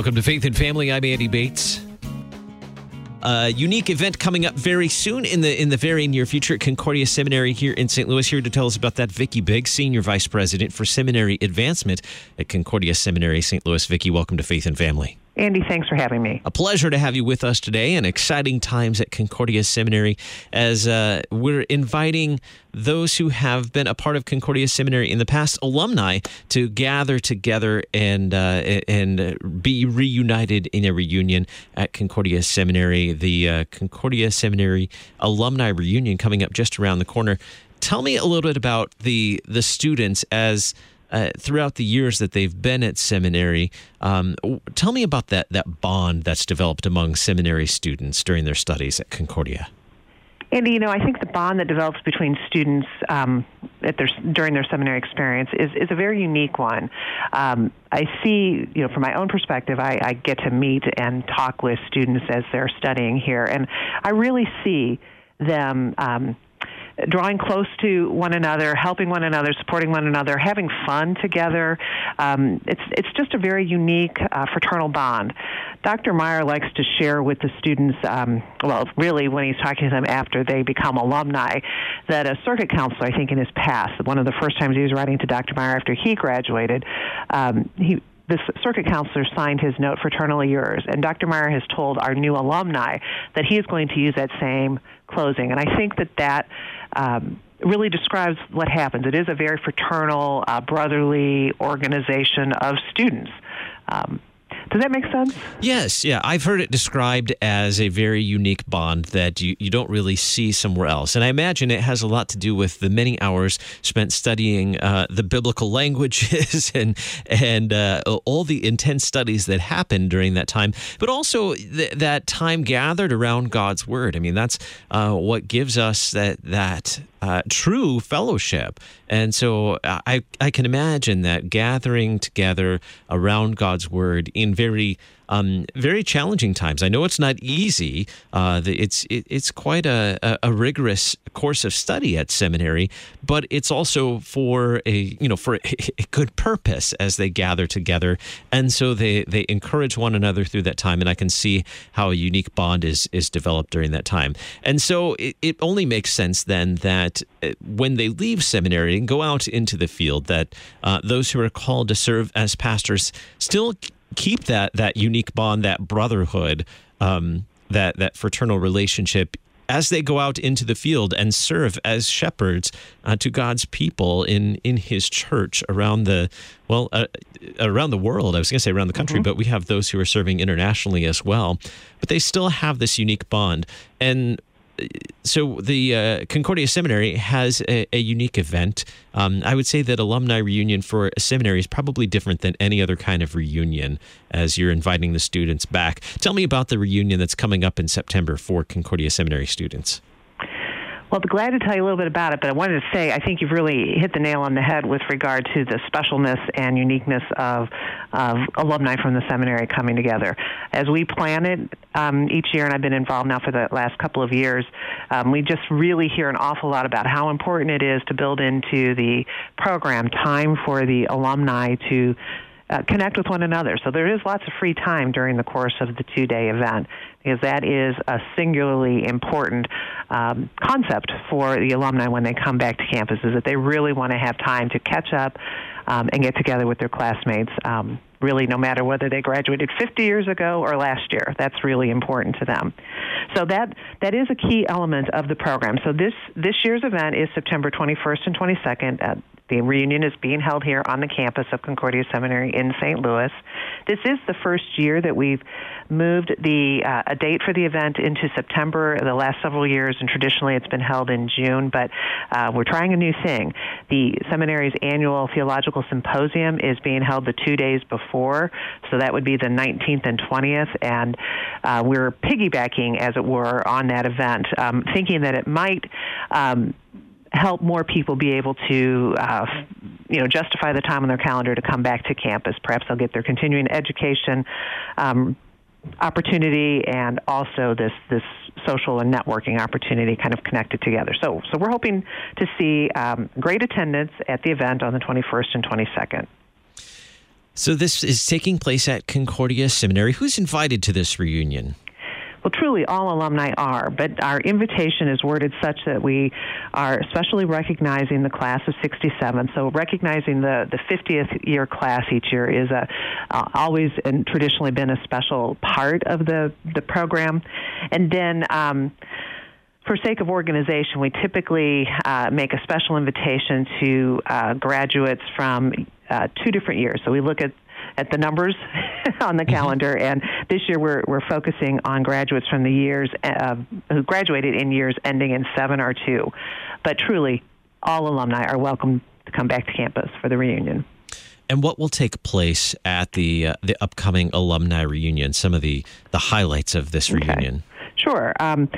Welcome to Faith and Family. I'm Andy Bates. A unique event coming up very soon in the in the very near future at Concordia Seminary here in St. Louis. Here to tell us about that, Vicki Biggs, Senior Vice President for Seminary Advancement at Concordia Seminary St. Louis. Vicki, welcome to Faith and Family. Andy, thanks for having me. A pleasure to have you with us today and exciting times at Concordia Seminary as uh, we're inviting those who have been a part of Concordia Seminary in the past, alumni, to gather together and uh, and be reunited in a reunion at Concordia Seminary. The uh, Concordia Seminary alumni reunion coming up just around the corner. Tell me a little bit about the the students as uh, throughout the years that they've been at seminary. Um, tell me about that that bond that's developed among seminary students during their studies at Concordia. Andy, you know, I think the bond that develops between students um, at their, during their seminary experience is, is a very unique one. Um, I see, you know, from my own perspective, I, I get to meet and talk with students as they're studying here, and I really see them. Um, drawing close to one another, helping one another, supporting one another, having fun together. Um, it's it's just a very unique uh, fraternal bond. Dr. Meyer likes to share with the students, um, well, really when he's talking to them after they become alumni, that a circuit counselor, I think in his past, one of the first times he was writing to Dr. Meyer after he graduated, um, he this circuit counselor signed his note fraternally yours and dr meyer has told our new alumni that he is going to use that same closing and i think that that um, really describes what happens. It is a very fraternal, uh, brotherly organization of students. Um, does that make sense? Yes, yeah. I've heard it described as a very unique bond that you, you don't really see somewhere else. And I imagine it has a lot to do with the many hours spent studying uh, the biblical languages and, and uh, all the intense studies that happened during that time, but also th- that time gathered around God's Word. I mean, that's uh, what gives us that, that uh, true fellowship. And so I, I can imagine that gathering together around God's word in very um, very challenging times. I know it's not easy. Uh, it's it, it's quite a, a, rigorous course of study at seminary, but it's also for a you know for a, a, good purpose as they gather together, and so they they encourage one another through that time. And I can see how a unique bond is is developed during that time. And so it, it only makes sense then that uh, when they leave seminary and go out into the field, that uh, those who are called to serve as pastors still keep that that unique bond, that brotherhood, um, that that fraternal relationship as they go out into the field and serve as shepherds uh, to God's people in in His church around the well uh, around the world. I was going to say around the country, mm-hmm. but we have those who are serving internationally as well. But they still have this unique bond, and so the uh, Concordia Seminary has a, a unique event. Um, I would say that alumni reunion for a seminary is probably different than any other kind of reunion as you're inviting the students back. Tell me about the reunion that's coming up in September for Concordia Seminary students. Well, I'd be glad to tell you a little bit about it, but I wanted to say I think you've really hit the nail on the head with regard to the specialness and uniqueness of, of alumni from the seminary coming together. As we plan it um, each year, and I've been involved now for the last couple of years, um, we just really hear an awful lot about how important it is to build into the program time for the alumni to uh, connect with one another. So there is lots of free time during the course of the two day event because that is a singularly important um, concept for the alumni when they come back to campus is that they really want to have time to catch up um, and get together with their classmates. Um, really, no matter whether they graduated 50 years ago or last year, that's really important to them. So that that is a key element of the program. So this this year's event is September 21st and 22nd at the reunion is being held here on the campus of Concordia Seminary in St. Louis. This is the first year that we've moved the uh, a date for the event into September. The last several years, and traditionally it's been held in June, but uh, we're trying a new thing. The seminary's annual theological symposium is being held the two days before, so that would be the 19th and 20th, and uh, we're piggybacking, as it were, on that event, um, thinking that it might. Um, help more people be able to, uh, you know, justify the time on their calendar to come back to campus. Perhaps they'll get their continuing education um, opportunity and also this this social and networking opportunity kind of connected together. So, so we're hoping to see um, great attendance at the event on the 21st and 22nd. So this is taking place at Concordia Seminary. Who's invited to this reunion? Well, truly, all alumni are, but our invitation is worded such that we are especially recognizing the class of 67. So, recognizing the, the 50th year class each year is a, uh, always and traditionally been a special part of the, the program. And then, um, for sake of organization, we typically uh, make a special invitation to uh, graduates from uh, two different years. So we look at at the numbers on the mm-hmm. calendar. And this year we're, we're focusing on graduates from the years uh, who graduated in years ending in seven or two. But truly, all alumni are welcome to come back to campus for the reunion. And what will take place at the uh, the upcoming alumni reunion? Some of the the highlights of this reunion. Okay. Sure. Um,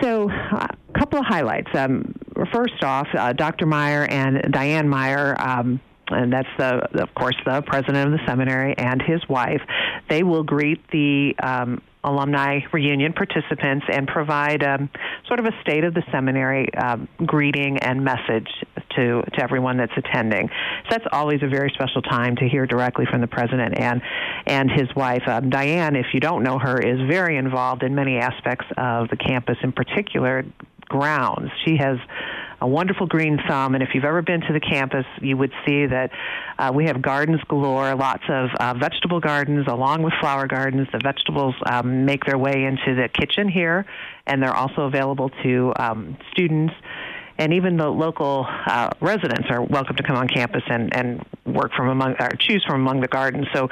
so, a couple of highlights. Um, first off, uh, Dr. Meyer and Diane Meyer um, and that's the, of course, the president of the seminary and his wife. They will greet the um, alumni reunion participants and provide um, sort of a state of the seminary um, greeting and message to to everyone that's attending. So that's always a very special time to hear directly from the president and and his wife. Um, Diane, if you don't know her, is very involved in many aspects of the campus, in particular grounds. She has a wonderful green thumb. And if you've ever been to the campus, you would see that uh, we have gardens galore, lots of uh, vegetable gardens along with flower gardens. The vegetables um, make their way into the kitchen here, and they're also available to um, students and even the local uh, residents are welcome to come on campus and, and work from among or choose from among the gardens. So,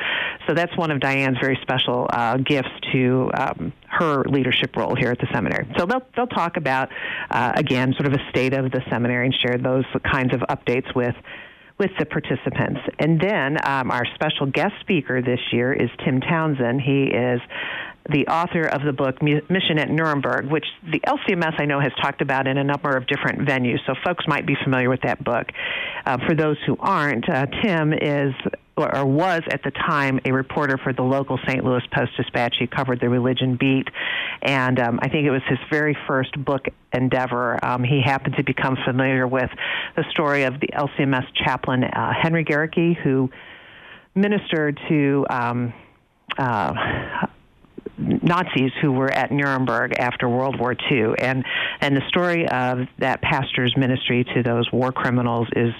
so that's one of Diane's very special uh, gifts to um, her leadership role here at the seminary. So they'll they'll talk about uh, again sort of a state of the seminary and share those kinds of updates with with the participants. And then um, our special guest speaker this year is Tim Townsend. He is the author of the book Mission at Nuremberg, which the LCMS I know has talked about in a number of different venues, so folks might be familiar with that book. Uh, for those who aren't, uh, Tim is or was at the time a reporter for the local St. Louis Post Dispatch. He covered the religion beat, and um, I think it was his very first book endeavor. Um, he happened to become familiar with the story of the LCMS chaplain uh, Henry Gerecke, who ministered to. Um, uh, Nazis who were at Nuremberg after World War II, and and the story of that pastor's ministry to those war criminals is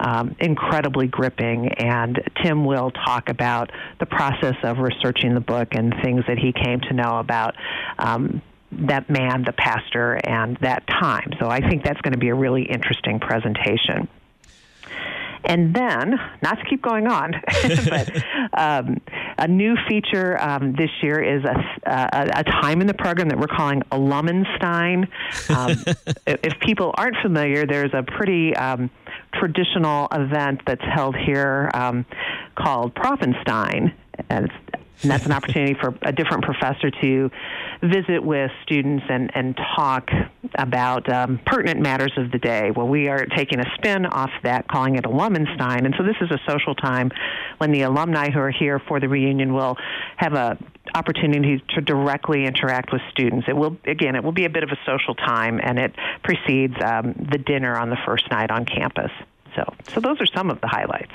um, incredibly gripping. And Tim will talk about the process of researching the book and things that he came to know about. Um, that man, the pastor, and that time. So I think that's going to be a really interesting presentation. And then, not to keep going on, but um, a new feature um, this year is a, a, a, time in the program that we're calling Alumenstein. Um, if people aren't familiar, there's a pretty um, traditional event that's held here um, called Prophenstein. And it's and that's an opportunity for a different professor to visit with students and, and talk about um, pertinent matters of the day. Well, we are taking a spin off that, calling it Alumenstein. And so this is a social time when the alumni who are here for the reunion will have a opportunity to directly interact with students. It will, again, it will be a bit of a social time, and it precedes um, the dinner on the first night on campus. So, so those are some of the highlights.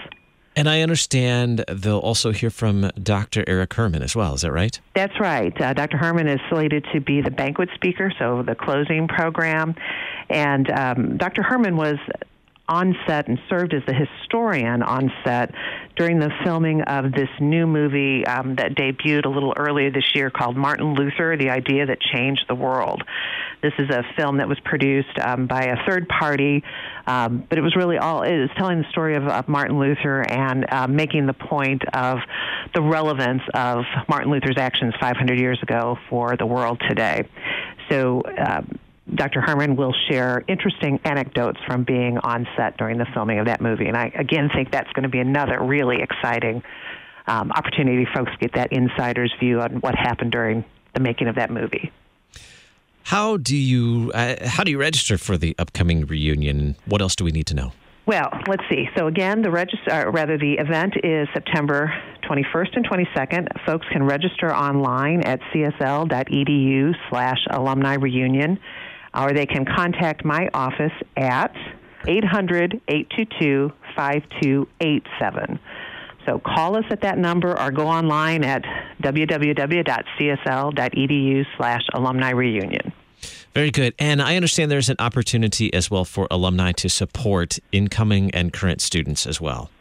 And I understand they'll also hear from Dr. Erik Herrmann as well. Is that right? That's right. Uh, Dr. Herrmann is slated to be the banquet speaker, so the closing program. And um, Dr. Herrmann was on set and served as the historian on set during the filming of this new movie um, that debuted a little earlier this year called Martin Luther The Idea That Changed the World. This is a film that was produced um, by a third party, um, but it was really all, it is telling the story of, of Martin Luther and uh, making the point of the relevance of Martin Luther's actions 500 years ago for the world today. So, um, Dr. Herrmann will share interesting anecdotes from being on set during the filming of that movie. And I, again, think that's going to be another really exciting um, opportunity for folks to get that insider's view on what happened during the making of that movie. How do you uh, how do you register for the upcoming reunion? What else do we need to know? Well, let's see. So again, the register, uh, rather the event is September 21st and 22nd. Folks can register online at csl.edu/slash alumni reunion or they can contact my office at 800 822 5287. So call us at that number or go online at www.csl.edu slash alumni reunion. Very good. And I understand there's an opportunity as well for alumni to support incoming and current students as well.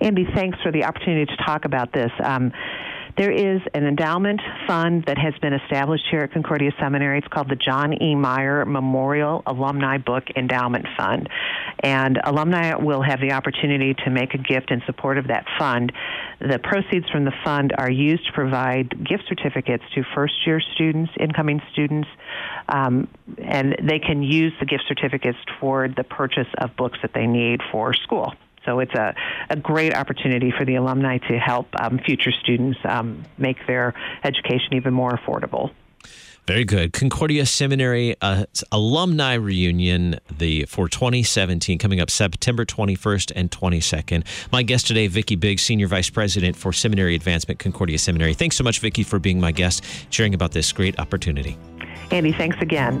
Andy, thanks for the opportunity to talk about this. Um, there is an endowment fund that has been established here at Concordia Seminary. It's called the John E. Meyer Memorial Alumni Book Endowment Fund. And alumni will have the opportunity to make a gift in support of that fund. The proceeds from the fund are used to provide gift certificates to first year students, incoming students, um, and they can use the gift certificates toward the purchase of books that they need for school. So it's a, a great opportunity for the alumni to help um, future students um, make their education even more affordable. Very good. Concordia Seminary uh, alumni reunion the for 2017 coming up September 21st and 22nd. My guest today, Vicki Biggs, Senior Vice President for Seminary Advancement, Concordia Seminary. Thanks so much, Vicki, for being my guest, sharing about this great opportunity. Andy, thanks again.